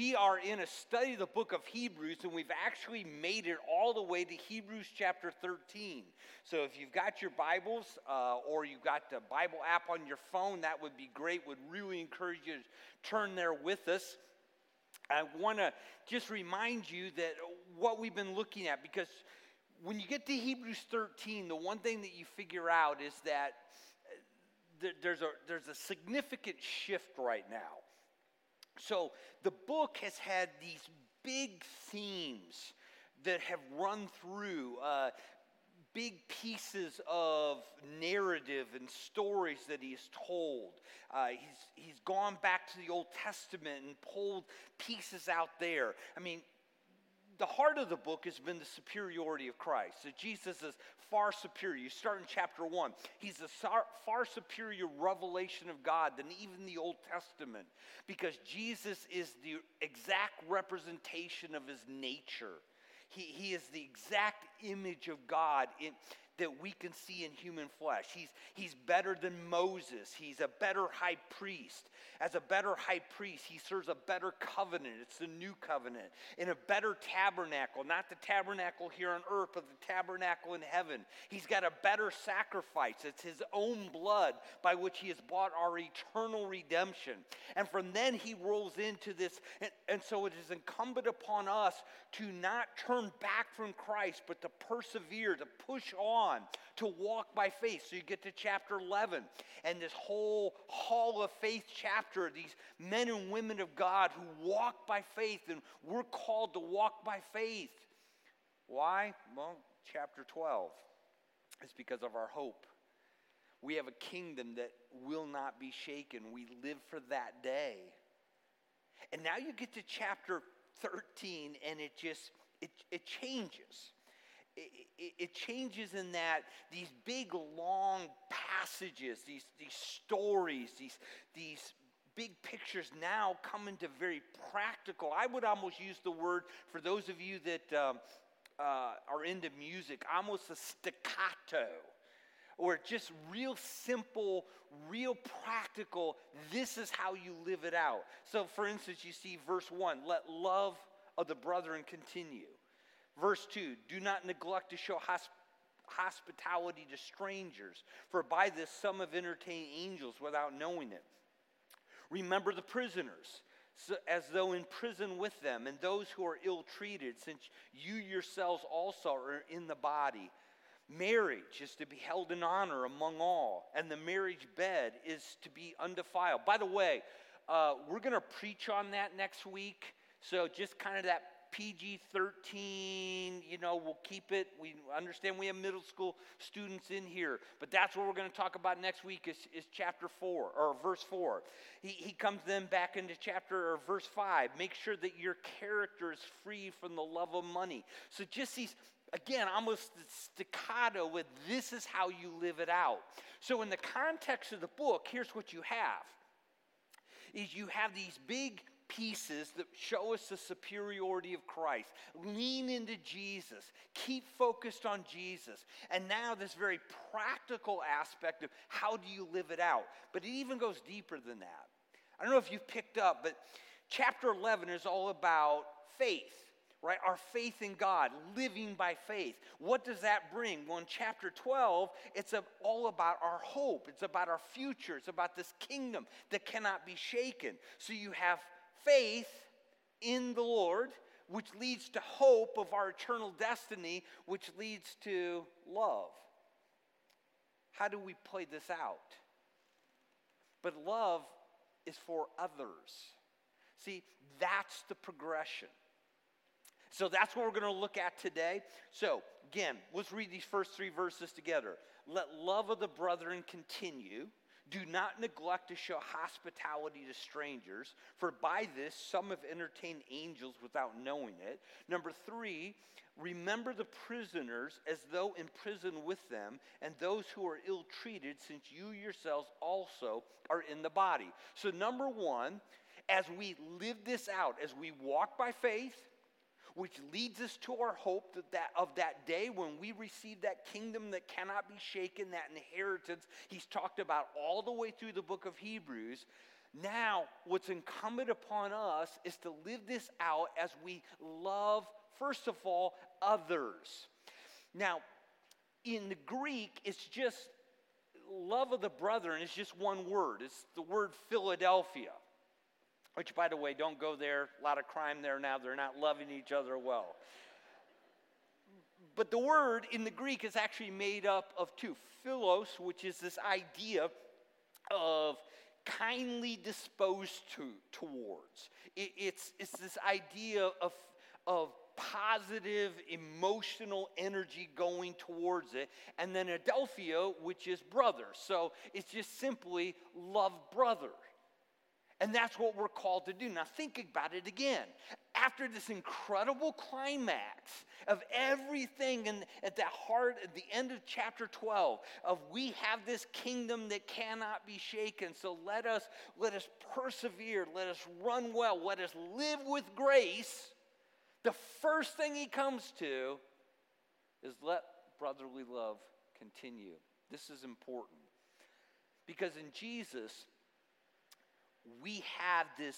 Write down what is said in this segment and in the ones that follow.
we are in a study of the book of Hebrews, and we've actually made it all the way to Hebrews chapter 13. So if you've got your Bibles uh, or you've got the Bible app on your phone, that would be great. Would really encourage you to turn there with us. I want to just remind you that what we've been looking at, because when you get to Hebrews 13, the one thing that you figure out is that uh, there's a, there's a significant shift right now. So the book has had these big themes that have run through uh, big pieces of narrative and stories that he has told. Uh, he's, he's gone back to the Old Testament and pulled pieces out there. I mean, the heart of the book has been the superiority of Christ. That Jesus is far superior. You start in chapter one. He's a far superior revelation of God than even the Old Testament because Jesus is the exact representation of his nature. He, he is the exact image of God in, that we can see in human flesh. He's, he's better than Moses. He's a better high priest. As a better high priest, he serves a better covenant. It's the new covenant. In a better tabernacle, not the tabernacle here on earth, but the tabernacle in heaven. He's got a better sacrifice. It's his own blood by which he has bought our eternal redemption. And from then he rolls into this. And, and so it is incumbent upon us to not turn back from Christ, but to persevere, to push on on to walk by faith. So you get to chapter 11, and this whole hall of faith chapter, these men and women of God who walk by faith, and we're called to walk by faith. Why? Well, chapter 12 is because of our hope. We have a kingdom that will not be shaken. We live for that day. And now you get to chapter 13 and it just it, it changes it, it, changes in that these big long passages, these, these stories, these, these big pictures now come into very practical. I would almost use the word, for those of you that um, uh, are into music, almost a staccato or just real simple, real practical. This is how you live it out. So, for instance, you see verse 1 let love of the brethren continue. Verse 2 Do not neglect to show hosp- hospitality to strangers, for by this some have entertained angels without knowing it. Remember the prisoners, so as though in prison with them, and those who are ill treated, since you yourselves also are in the body. Marriage is to be held in honor among all, and the marriage bed is to be undefiled. By the way, uh, we're going to preach on that next week. So just kind of that PG 13, you know, we'll keep it. We understand we have middle school students in here, but that's what we're going to talk about next week is, is chapter 4 or verse 4. He, he comes then back into chapter or verse 5. Make sure that your character is free from the love of money. So just these again, almost staccato with this is how you live it out. So, in the context of the book, here's what you have is you have these big pieces that show us the superiority of Christ. Lean into Jesus. Keep focused on Jesus. And now, this very practical aspect of how do you live it out. But it even goes deeper than that. I don't know if you've picked up, but chapter 11 is all about faith right? Our faith in God, living by faith. What does that bring? Well, in chapter 12, it's all about our hope. It's about our future. It's about this kingdom that cannot be shaken. So you have faith in the Lord, which leads to hope of our eternal destiny, which leads to love. How do we play this out? But love is for others. See, that's the progression. So that's what we're going to look at today. So, again, let's read these first three verses together. Let love of the brethren continue. Do not neglect to show hospitality to strangers, for by this some have entertained angels without knowing it. Number three, remember the prisoners as though in prison with them, and those who are ill treated, since you yourselves also are in the body. So, number one, as we live this out, as we walk by faith, which leads us to our hope that, that of that day when we receive that kingdom that cannot be shaken, that inheritance he's talked about all the way through the book of Hebrews. Now, what's incumbent upon us is to live this out as we love, first of all, others. Now, in the Greek, it's just love of the brethren it's just one word. It's the word Philadelphia, which, by the way, don't go there. A lot of crime there now. They're not loving each other well. But the word in the Greek is actually made up of two philos, which is this idea of kindly disposed to, towards. It, it's, it's this idea of, of positive emotional energy going towards it. And then Adelphia, which is brother. So it's just simply love brother. And that's what we're called to do. Now, think about it again. After this incredible climax of everything and at the heart, at the end of chapter 12, of we have this kingdom that cannot be shaken. So let us, let us persevere, let us run well, let us live with grace. The first thing he comes to is let brotherly love continue. This is important. Because in Jesus, we have this,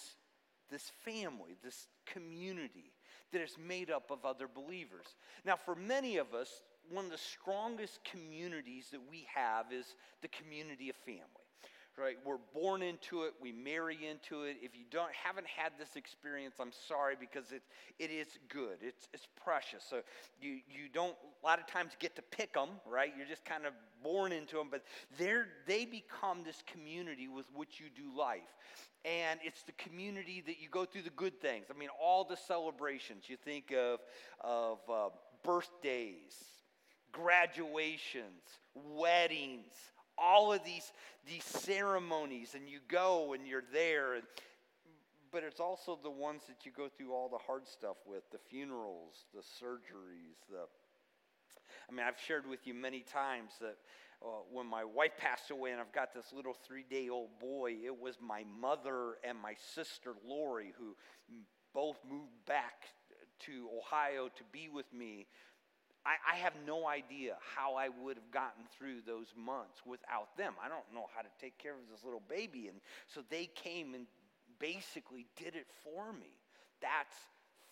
this family, this community that is made up of other believers. Now, for many of us, one of the strongest communities that we have is the community of family right? We're born into it, we marry into it. If you don't haven't had this experience, I'm sorry because it it is good. It's it's precious. So you you don't a lot of times get to pick them, right? You're just kind of born into them, but they're they become this community with which you do life. And it's the community that you go through the good things. I mean, all the celebrations. You think of, of uh, birthdays, graduations, weddings, all of these, these ceremonies, and you go and you're there. And, but it's also the ones that you go through all the hard stuff with the funerals, the surgeries, the. I mean, I've shared with you many times that uh, when my wife passed away and I've got this little three day old boy, it was my mother and my sister Lori who both moved back to Ohio to be with me I, I have no idea how I would have gotten through those months without them. I don't know how to take care of this little baby. And so they came and basically did it for me. That's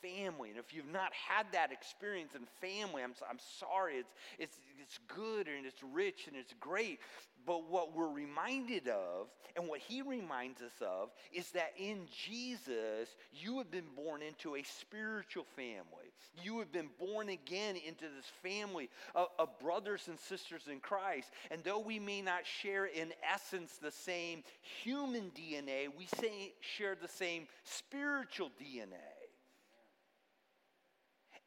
family. And if you've not had that experience in family, I'm, I'm sorry. It's, it's, it's good and it's rich and it's great. But what we're reminded of, and what he reminds us of, is that in Jesus, you have been born into a spiritual family. You have been born again into this family of, of brothers and sisters in Christ. And though we may not share, in essence, the same human DNA, we say, share the same spiritual DNA.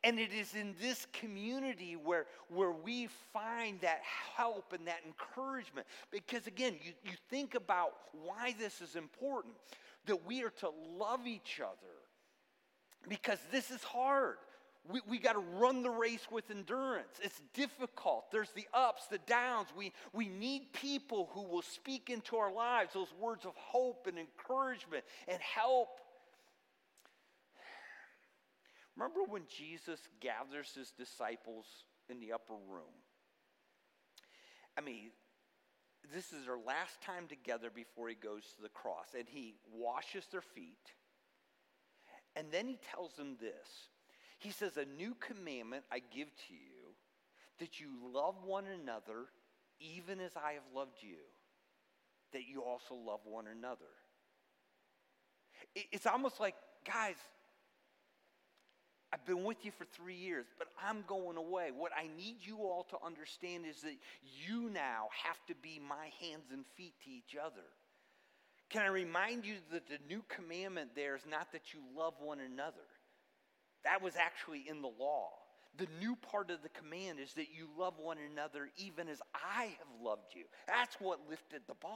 And it is in this community where, where we find that help and that encouragement. Because again, you, you think about why this is important that we are to love each other because this is hard. We, we got to run the race with endurance. It's difficult. There's the ups, the downs. We, we need people who will speak into our lives those words of hope and encouragement and help. Remember when Jesus gathers his disciples in the upper room? I mean, this is their last time together before he goes to the cross, and he washes their feet. And then he tells them this He says, A new commandment I give to you, that you love one another even as I have loved you, that you also love one another. It's almost like, guys, I've been with you for three years, but I'm going away. What I need you all to understand is that you now have to be my hands and feet to each other. Can I remind you that the new commandment there is not that you love one another? That was actually in the law. The new part of the command is that you love one another even as I have loved you. That's what lifted the bar.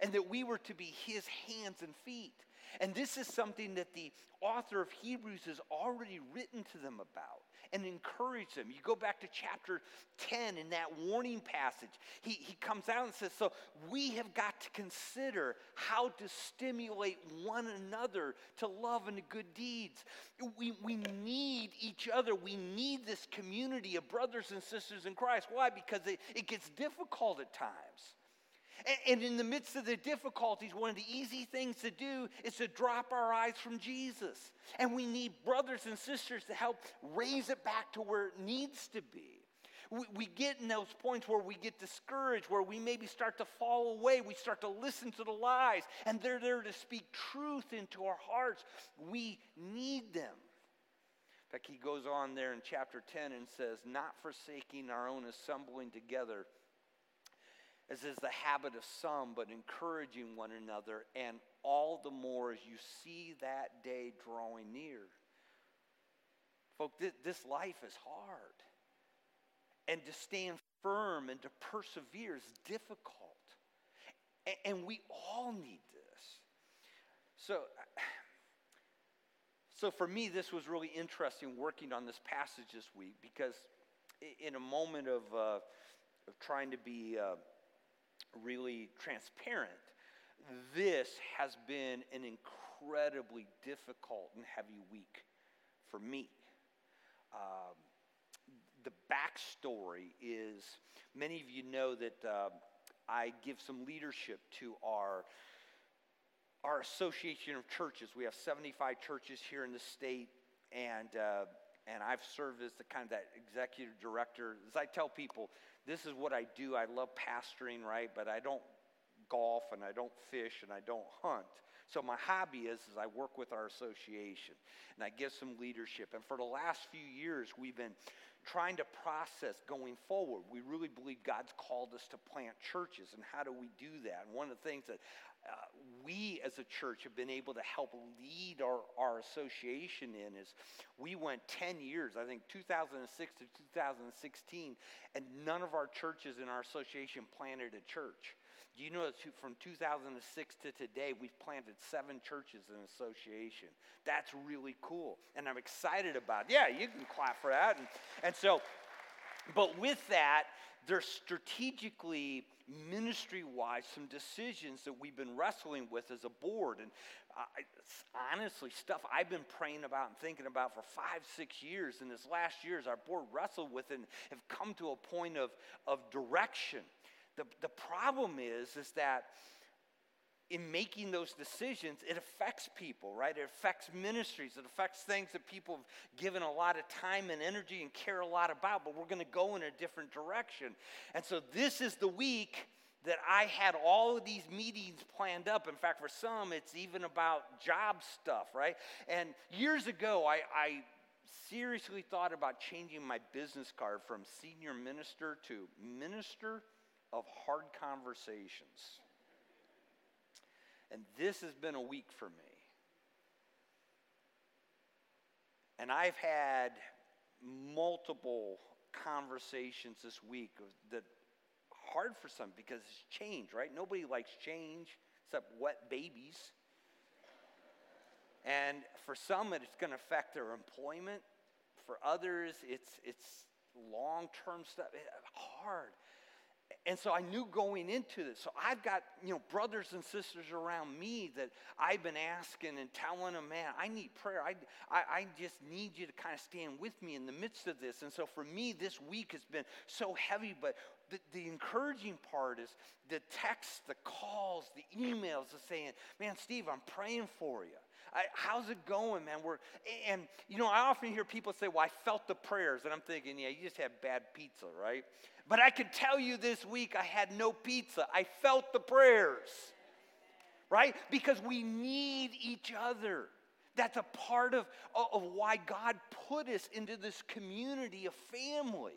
And that we were to be his hands and feet. And this is something that the author of Hebrews has already written to them about and encouraged them. You go back to chapter 10 in that warning passage, he, he comes out and says, So we have got to consider how to stimulate one another to love and to good deeds. We, we need each other. We need this community of brothers and sisters in Christ. Why? Because it, it gets difficult at times. And in the midst of the difficulties, one of the easy things to do is to drop our eyes from Jesus. And we need brothers and sisters to help raise it back to where it needs to be. We, get in those points where we get discouraged, where we maybe start to fall away. We start to listen to the lies, and they're there to speak truth into our hearts. We need them. In fact, he goes on there in chapter 10 and says, Not forsaking our own assembling together as is the habit of some, but encouraging one another, and all the more as you see that day drawing near. Folks, this, life is hard. And to stand firm and to persevere is difficult. And, and we all need this. So, so for me, this was really interesting working on this passage this week because in a moment of, uh, of trying to be uh, really transparent, this has been an incredibly difficult and heavy week for me. Um, the backstory is many of you know that uh, I give some leadership to our our association of churches. We have 75 churches here in the state, and uh, and I've served as the kind of that executive director. As I tell people, this is what I do. I love pastoring, right? But I don't golf and I don't fish and I don't hunt. So my hobby is, is I work with our association and I give some leadership. And for the last few years, we've been trying to process going forward. We really believe God's called us to plant churches, and how do we do that? And one of the things that uh, we as a church have been able to help lead our, our association in is we went 10 years, I think 2006 to 2016, and none of our churches in our association planted a church. Do you know that from 2006 to today, we've planted seven churches in association? That's really cool. And I'm excited about it. Yeah, you can clap for that. And, and so, but with that, there's strategically, ministry wise, some decisions that we've been wrestling with as a board. And honestly, stuff I've been praying about and thinking about for five, six years. And this last years, our board wrestled with and have come to a point of, of direction. The, the problem is, is that in making those decisions, it affects people, right? It affects ministries. It affects things that people have given a lot of time and energy and care a lot about, but we're going to go in a different direction. And so this is the week that I had all of these meetings planned up. In fact, for some, it's even about job stuff, right? And years ago, I, I seriously thought about changing my business card from senior minister to minister of hard conversations. And this has been a week for me. And I've had multiple conversations this week that hard for some because it's change, right? Nobody likes change except wet babies. And for some, it's going to affect their employment. For others, it's, it's long term stuff. Hard. And so I knew going into this. So I've got, you know, brothers and sisters around me that I've been asking and telling them, man, I need prayer. I, I, I just need you to kind of stand with me in the midst of this. And so for me, this week has been so heavy, but the, the encouraging part is the texts, the calls, the emails of saying, man, Steve, I'm praying for you. I, how's it going, man? We're, and, you know, I often hear people say, well, I felt the prayers. And I'm thinking, yeah, you just had bad pizza, right? But I can tell you this week, I had no pizza. I felt the prayers, right? Because we need each other. That's a part of, of why God put us into this community of family.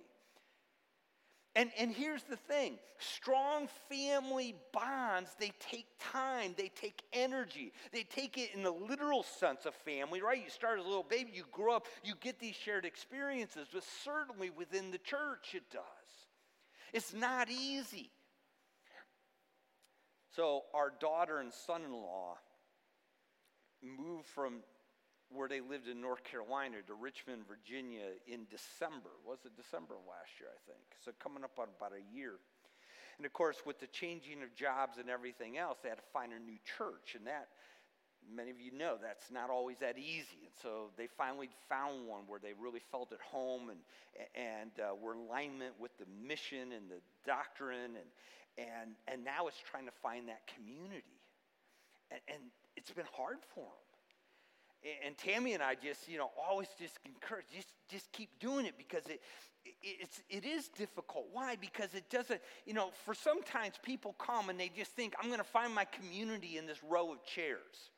And, and here's the thing strong family bonds, they take time, they take energy, they take it in the literal sense of family, right? You start as a little baby, you grow up, you get these shared experiences, but certainly within the church it does. It's not easy. So, our daughter and son in law moved from where they lived in North Carolina to Richmond, Virginia in December. Was it December of last year, I think? So, coming up on about a year. And of course, with the changing of jobs and everything else, they had to find a new church. And that many of you know that's not always that easy. And so they finally found one where they really felt at home and, and uh, were in alignment with the mission and the doctrine. And, and, and now it's trying to find that community. And, and it's been hard for them. And Tammy and I just, you know, always just encourage, just, just keep doing it because it, it's, it is difficult. Why? Because it doesn't, you know, for sometimes people come and they just think, I'm going to find my community in this row of chairs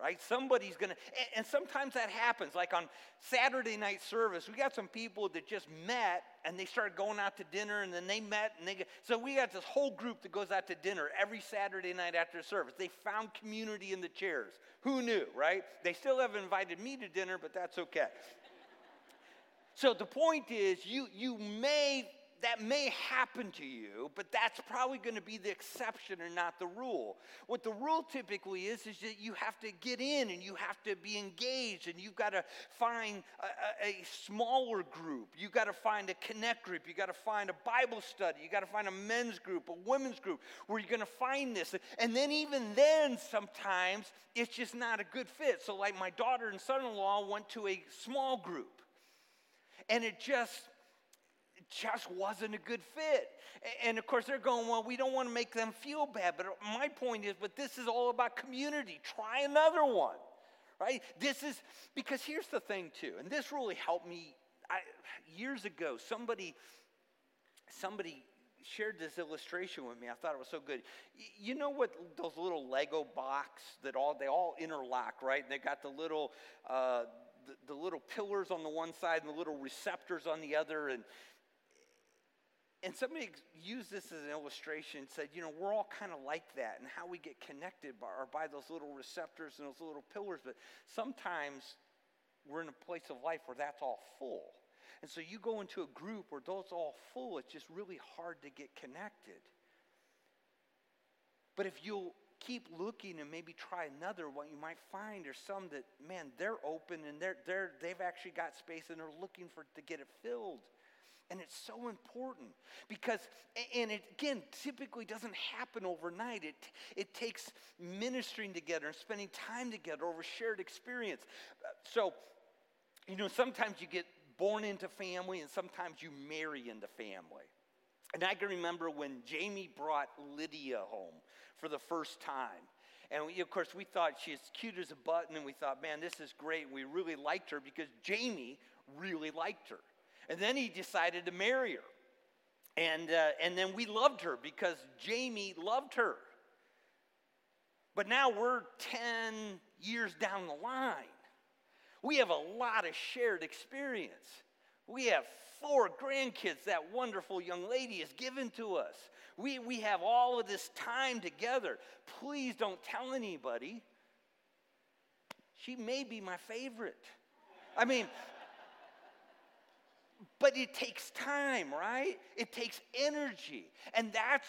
right? Somebody's gonna, and, and, sometimes that happens. Like on Saturday night service, we got some people that just met and they started going out to dinner and then they met and they, so we got this whole group that goes out to dinner every Saturday night after service. They found community in the chairs. Who knew, right? They still haven't invited me to dinner, but that's okay. so the point is, you, you may that may happen to you, but that's probably going to be the exception and not the rule. What the rule typically is, is that you have to get in and you have to be engaged and you've got to find a, a, smaller group. You've got to find a connect group. You've got to find a Bible study. You've got to find a men's group, a women's group where you're going to find this. And then, even then, sometimes it's just not a good fit. So, like my daughter and son in law went to a small group and it just just wasn't a good fit. And of course, they're going, well, we don't want to make them feel bad. But my point is, but this is all about community. Try another one, right? This is, because here's the thing, too, and this really helped me I, years ago. Somebody, somebody shared this illustration with me. I thought it was so good. You know what those little Lego box that all they all interlock, right? And they got the little uh, the, the, little pillars on the one side and the little receptors on the other, and and somebody used this as an illustration said, you know, we're all kind of like that, and how we get connected by, are by those little receptors and those little pillars. But sometimes we're in a place of life where that's all full. And so you go into a group where those all full, it's just really hard to get connected. But if you'll keep looking and maybe try another, what you might find are some that, man, they're open and they're, they're, they've actually got space and they're looking for to get it filled. And it's so important because, and it again typically doesn't happen overnight. It, it takes ministering together and spending time together over shared experience. Uh, so, you know, sometimes you get born into family and sometimes you marry into family. And I can remember when Jamie brought Lydia home for the first time. And we, of course, we thought she's cute as a button, and we thought, man, this is great. And We really liked her because Jamie really liked her. And then he decided to marry her. And, uh, and then we loved her because Jamie loved her. But now we're 10 years down the line. We have a lot of shared experience. We have four grandkids that wonderful young lady has given to us. We, we have all of this time together. Please don't tell anybody. She may be my favorite. I mean, but it takes time, right? It takes energy. And that's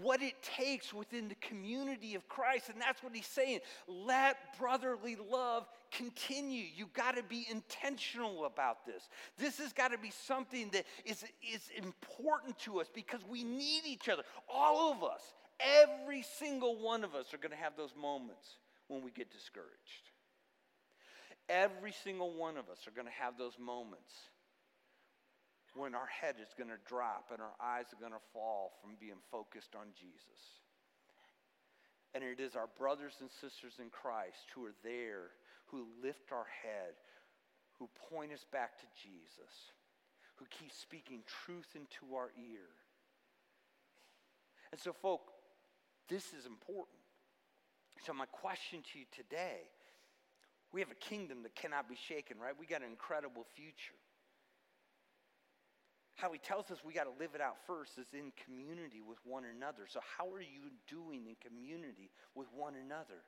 what it takes within the community of Christ. And that's what he's saying. Let brotherly love continue. You've got to be intentional about this. This has got to be something that is, is important to us because we need each other. All of us, every single one of us, are going to have those moments when we get discouraged. Every single one of us are going to have those moments when our head is going to drop and our eyes are going to fall from being focused on Jesus. And it is our brothers and sisters in Christ who are there, who lift our head, who point us back to Jesus, who keep speaking truth into our ear. And so, folk, this is important. So, my question to you today we have a kingdom that cannot be shaken, right? We got an incredible future how he tells us we got to live it out first is in community with one another. So, how are you doing in community with one another?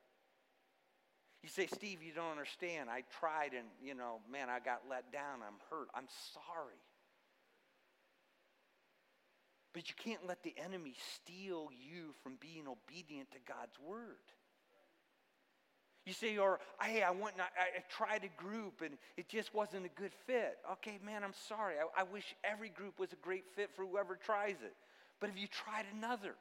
You say, Steve, you don't understand. I tried and, you know, man, I got let down. I'm hurt. I'm sorry. But you can't let the enemy steal you from being obedient to God's word. You say, or hey, I went and I, I, tried a group and it just wasn't a good fit. Okay, man, I'm sorry. I, I wish every group was a great fit for whoever tries it. But have you tried another?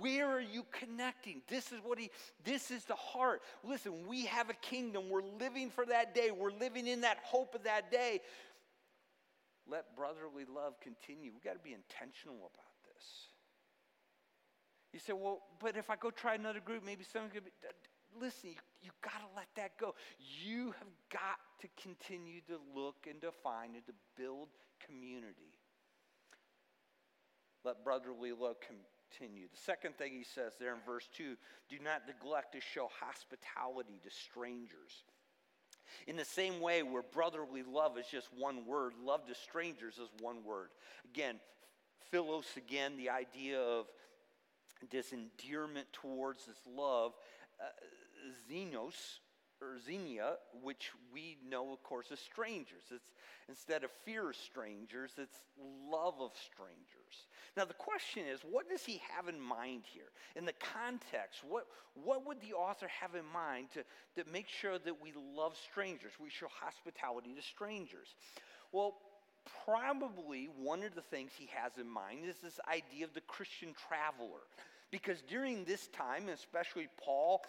Where are you connecting? This is what he, this is the heart. Listen, we have a kingdom. We're living for that day. We're living in that hope of that day. Let brotherly love continue. We've got to be intentional about this. You say, well, but if I go try another group, maybe going to be. Listen, you, you got to let that go. You have got to continue to look and define and to build community. Let brotherly love continue. The second thing he says there in verse 2 do not neglect to show hospitality to strangers. In the same way, where brotherly love is just one word, love to strangers is one word. Again, philos, again, the idea of this endearment towards this love. Uh, xenos, or xenia, which we know, of course, as strangers. It's instead of fear of strangers, it's love of strangers. Now the question is, what does he have in mind here? In the context, what, what would the author have in mind to, to make sure that we love strangers? We show hospitality to strangers. Well, probably one of the things he has in mind is this idea of the Christian traveler. Because during this time, especially Paul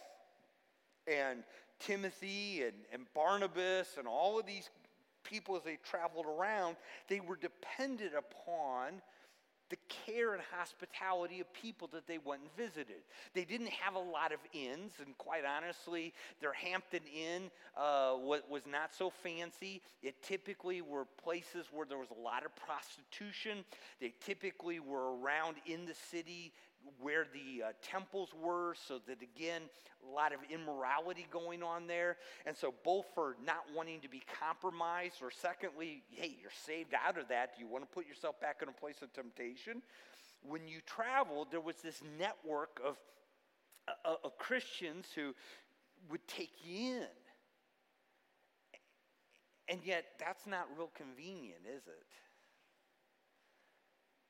and Timothy and, and Barnabas and all of these people as they traveled around, they were dependent upon the care and hospitality of people that they went and visited. They didn't have a lot of inns, and quite honestly, their Hampton Inn uh, was, was not so fancy. It typically were places where there was a lot of prostitution. They typically were around in the city where the uh, temples were, so that again, a lot of immorality going on there. And so, both for not wanting to be compromised, or secondly, hey, you're saved out of that. Do you want to put yourself back in a place of temptation? When you traveled, there was this network of, uh, of Christians who would take you in. And yet, that's not real convenient, is it?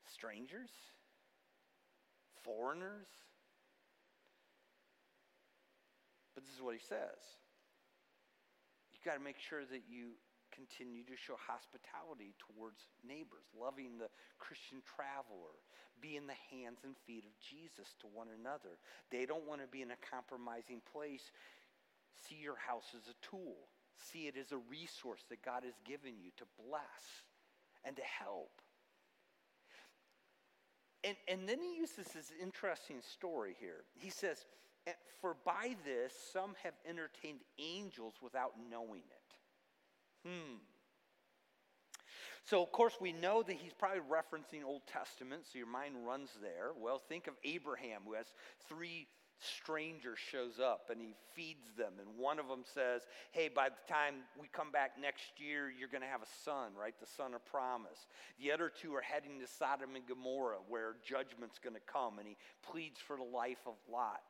Strangers? Foreigners. But this is what he says. You've got to make sure that you continue to show hospitality towards neighbors, loving the Christian traveler, being the hands and feet of Jesus to one another. They don't want to be in a compromising place. See your house as a tool, see it as a resource that God has given you to bless and to help. And, and then he uses this interesting story here. He says, For by this some have entertained angels without knowing it. Hmm. So, of course, we know that he's probably referencing Old Testament, so your mind runs there. Well, think of Abraham, who has three stranger shows up and he feeds them. And one of them says, Hey, by the time we come back next year, you're going to have a son, right? The son of promise. The other two are heading to Sodom and Gomorrah, where judgment's going to come. And he pleads for the life of Lot.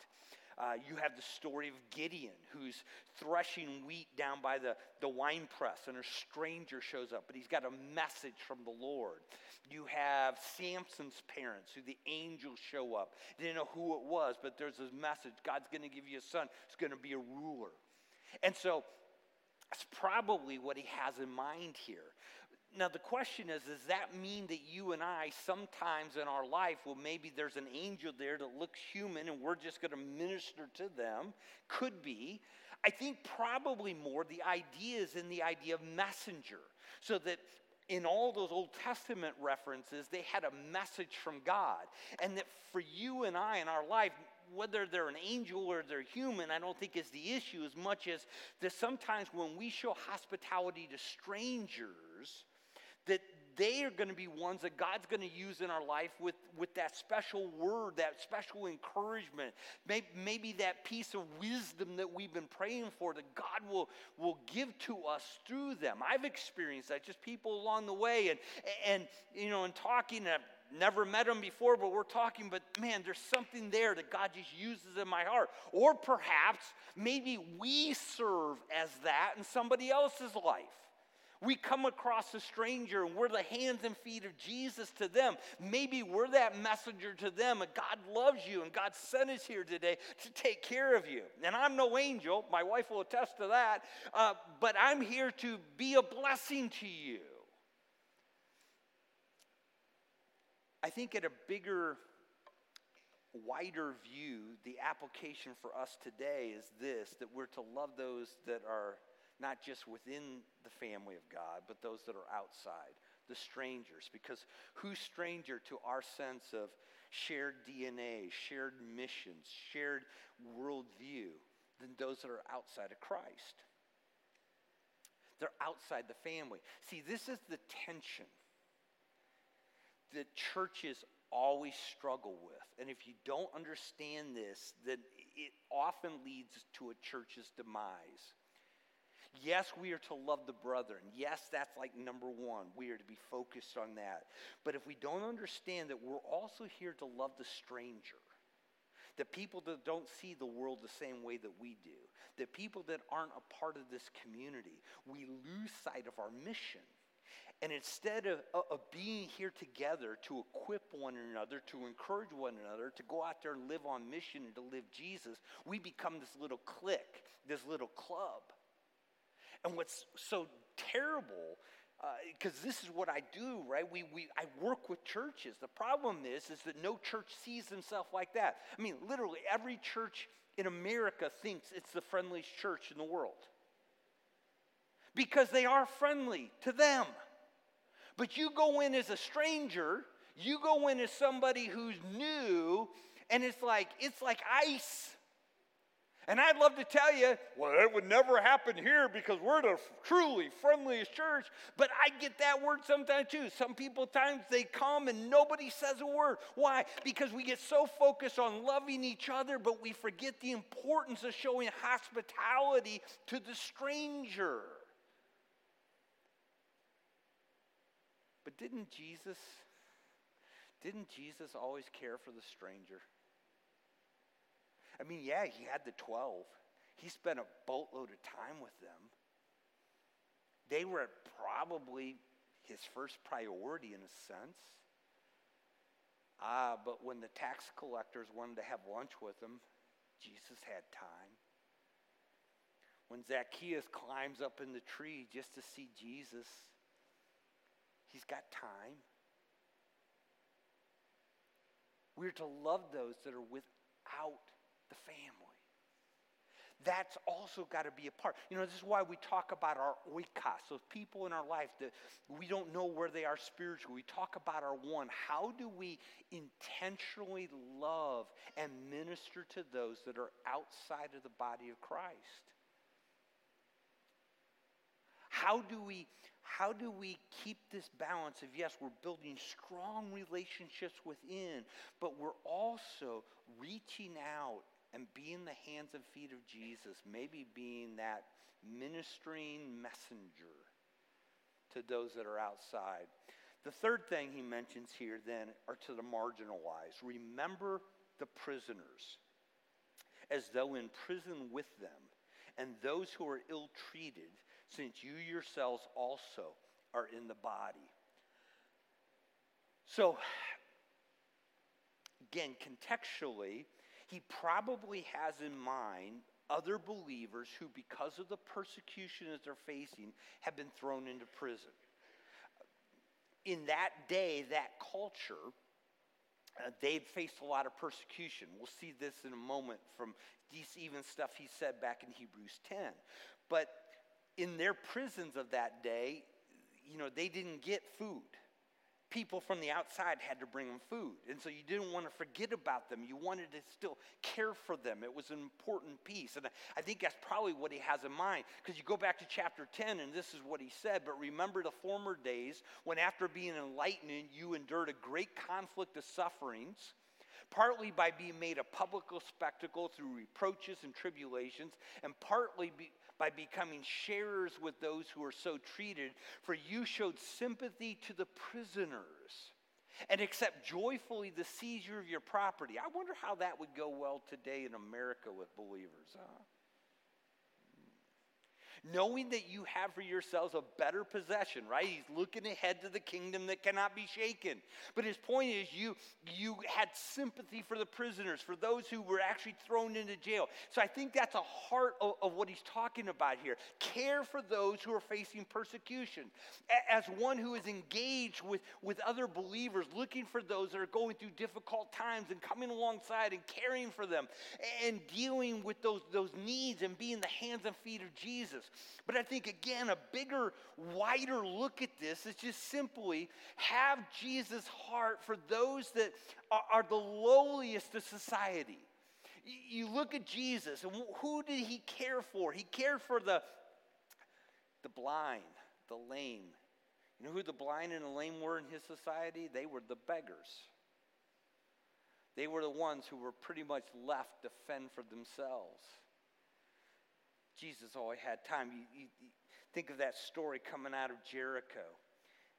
Uh, you have the story of Gideon, who's threshing wheat down by the, the wine press, and a stranger shows up, but he's got a message from the Lord. You have Samson's parents, who the angels show up. They didn't know who it was, but there's this message God's going to give you a son who's going to be a ruler. And so that's probably what he has in mind here. Now, the question is does that mean that you and I, sometimes in our life, well, maybe there's an angel there that looks human and we're just going to minister to them? Could be. I think probably more the idea is in the idea of messenger. So that in all those Old Testament references, they had a message from God. And that for you and I in our life, whether they're an angel or they're human, I don't think is the issue as much as that sometimes when we show hospitality to strangers, that they are going to be ones that God's going to use in our life with, with that special word, that special encouragement, maybe, maybe that piece of wisdom that we've been praying for that God will, will give to us through them. I've experienced that, just people along the way. And, and you know, in talking, I've never met them before, but we're talking, but man, there's something there that God just uses in my heart. Or perhaps maybe we serve as that in somebody else's life we come across a stranger and we're the hands and feet of Jesus to them. Maybe we're that messenger to them, and God loves you, and God sent us here today to take care of you. And I'm no angel, my wife will attest to that, uh, but I'm here to be a blessing to you. I think at a bigger wider view, the application for us today is this that we're to love those that are not just within the family of God, but those that are outside, the strangers. Because who's stranger to our sense of shared DNA, shared missions, shared worldview than those that are outside of Christ? They're outside the family. See, this is the tension that churches always struggle with. And if you don't understand this, then it often leads to a church's demise. Yes, we are to love the brethren. Yes, that's like number one. We are to be focused on that. But if we don't understand that we're also here to love the stranger, the people that don't see the world the same way that we do, the people that aren't a part of this community, we lose sight of our mission. And instead of, of being here together to equip one another, to encourage one another, to go out there and live on mission and to live Jesus, we become this little clique, this little club. And what's so terrible, because uh, this is what I do, right? We, we, I work with churches. The problem is, is that no church sees themselves like that. I mean, literally, every church in America thinks it's the friendliest church in the world because they are friendly to them. But you go in as a stranger, you go in as somebody who's new, and it's like it's like ice. And I'd love to tell you, well, it would never happen here because we're the truly friendliest church. But I get that word sometimes too. Some people times they come and nobody says a word. Why? Because we get so focused on loving each other, but we forget the importance of showing hospitality to the stranger. But didn't Jesus didn't Jesus always care for the stranger? I mean, yeah, he had the 12. He spent a boatload of time with them. They were probably his first priority in a sense. Ah, but when the tax collectors wanted to have lunch with him, Jesus had time. When Zacchaeus climbs up in the tree just to see Jesus, He's got time. We're to love those that are without the family. That's also got to be a part. You know, this is why we talk about our oikos, those people in our life that we don't know where they are spiritually. We talk about our one. How do we intentionally love and minister to those that are outside of the body of Christ? How do we how do we keep this balance of yes, we're building strong relationships within, but we're also reaching out and being the hands and feet of Jesus, maybe being that ministering messenger to those that are outside. The third thing he mentions here then are to the marginalized. Remember the prisoners as though in prison with them, and those who are ill treated since you yourselves also are in the body. So, again, contextually, he probably has in mind other believers who, because of the persecution that they're facing, have been thrown into prison. In that day, that culture, uh, they'd faced a lot of persecution. We'll see this in a moment from these even stuff he said back in Hebrews 10. But in their prisons of that day, you know, they didn't get food. People from the outside had to bring them food. And so you didn't want to forget about them. You wanted to still care for them. It was an important piece. And I think that's probably what he has in mind. Because you go back to chapter 10, and this is what he said. But remember the former days when, after being enlightened, you endured a great conflict of sufferings partly by being made a public spectacle through reproaches and tribulations, and partly be, by becoming sharers with those who are so treated, for you showed sympathy to the prisoners and accept joyfully the seizure of your property. I wonder how that would go well today in America with believers, huh? Knowing that you have for yourselves a better possession, right? He's looking ahead to the kingdom that cannot be shaken. But his point is you you had sympathy for the prisoners, for those who were actually thrown into jail. So I think that's a heart of, of what he's talking about here. Care for those who are facing persecution. As one who is engaged with, with other believers, looking for those that are going through difficult times and coming alongside and caring for them and dealing with those, those needs and being the hands and feet of Jesus. But I think, again, a bigger, wider look at this is just simply have Jesus' heart for those that are, the lowliest of society. You look at Jesus, and who did he care for? He cared for the, the blind, the lame. You know who the blind and the lame were in his society? They were the beggars. They were the ones who were pretty much left to fend for themselves. Jesus oh, always had time. You, you, you think of that story coming out of Jericho.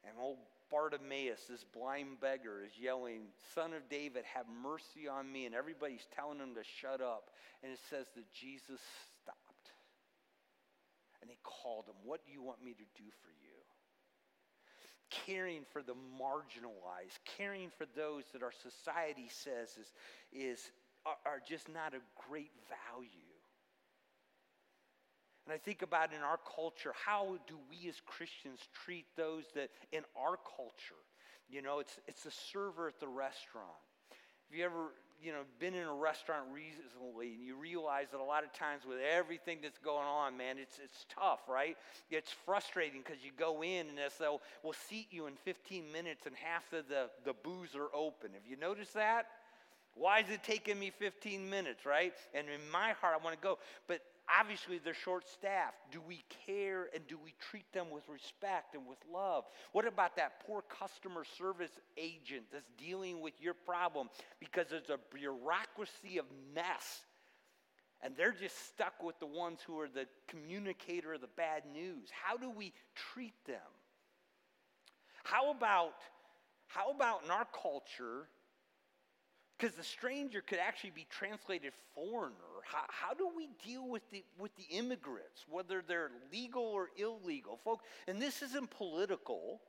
And old Bartimaeus, this blind beggar, is yelling, Son of David, have mercy on me. And everybody's telling him to shut up. And it says that Jesus stopped. And he called him, What do you want me to do for you? Caring for the marginalized, caring for those that our society says is, is, are, are just not a great value. And I think about in our culture, how do we as Christians treat those that in our culture, you know, it's, it's the server at the restaurant. Have you ever, you know, been in a restaurant recently and you realize that a lot of times with everything that's going on, man, it's, it's tough, right? It's frustrating because you go in and they'll, we'll seat you in 15 minutes and half of the, the booths are open. Have you noticed that? Why is it taking me 15 minutes, right? And in my heart, I want to go. But obviously they're short staffed. Do we care and do we treat them with respect and with love? What about that poor customer service agent that's dealing with your problem because there's a bureaucracy of mess and they're just stuck with the ones who are the communicator of the bad news? How do we treat them? How about how about in our culture because the stranger could actually be translated foreigner. How, how do we deal with the, with the immigrants, whether they're legal or illegal? Folks, and this isn't political.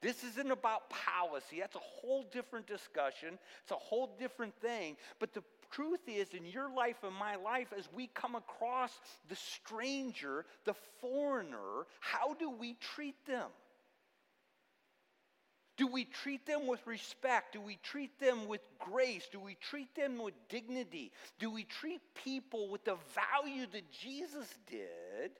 This isn't about policy. That's a whole different discussion. It's a whole different thing. But the truth is, in your life and my life, as we come across the stranger, the foreigner, how do we treat them? Do we treat them with respect? Do we treat them with grace? Do we treat them with dignity? Do we treat people with the value that Jesus did?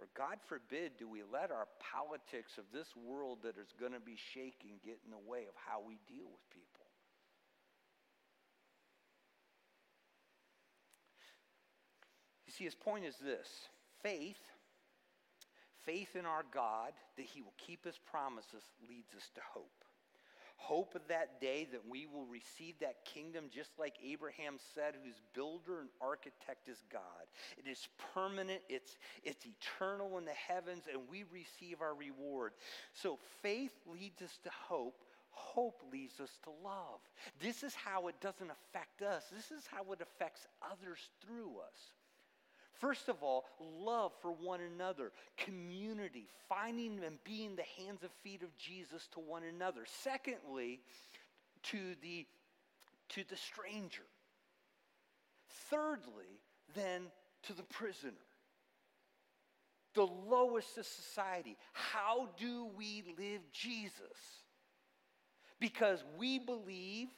Or, God forbid, do we let our politics of this world that is going to be shaking get in the way of how we deal with people? You see, his point is this faith Faith in our God that He will keep His promises leads us to hope. Hope of that day that we will receive that kingdom just like Abraham said, whose builder and architect is God. It is permanent, it's, it's eternal in the heavens, and we receive our reward. So faith leads us to hope. Hope leads us to love. This is how it doesn't affect us. This is how it affects others through us. First of all, love for one another, community, finding and being the hands and feet of Jesus to one another. Secondly, to the, to the stranger. Thirdly, then to the prisoner. The lowest of society. How do we live Jesus? Because we believe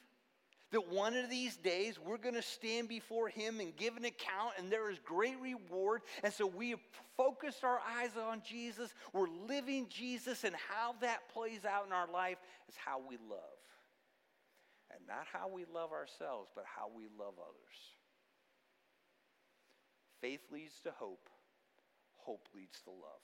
that one of these days we're going to stand before Him and give an account, and there is great reward. And so we have focused our eyes on Jesus. We're living Jesus, and how that plays out in our life is how we love. And not how we love ourselves, but how we love others. Faith leads to hope, hope leads to love.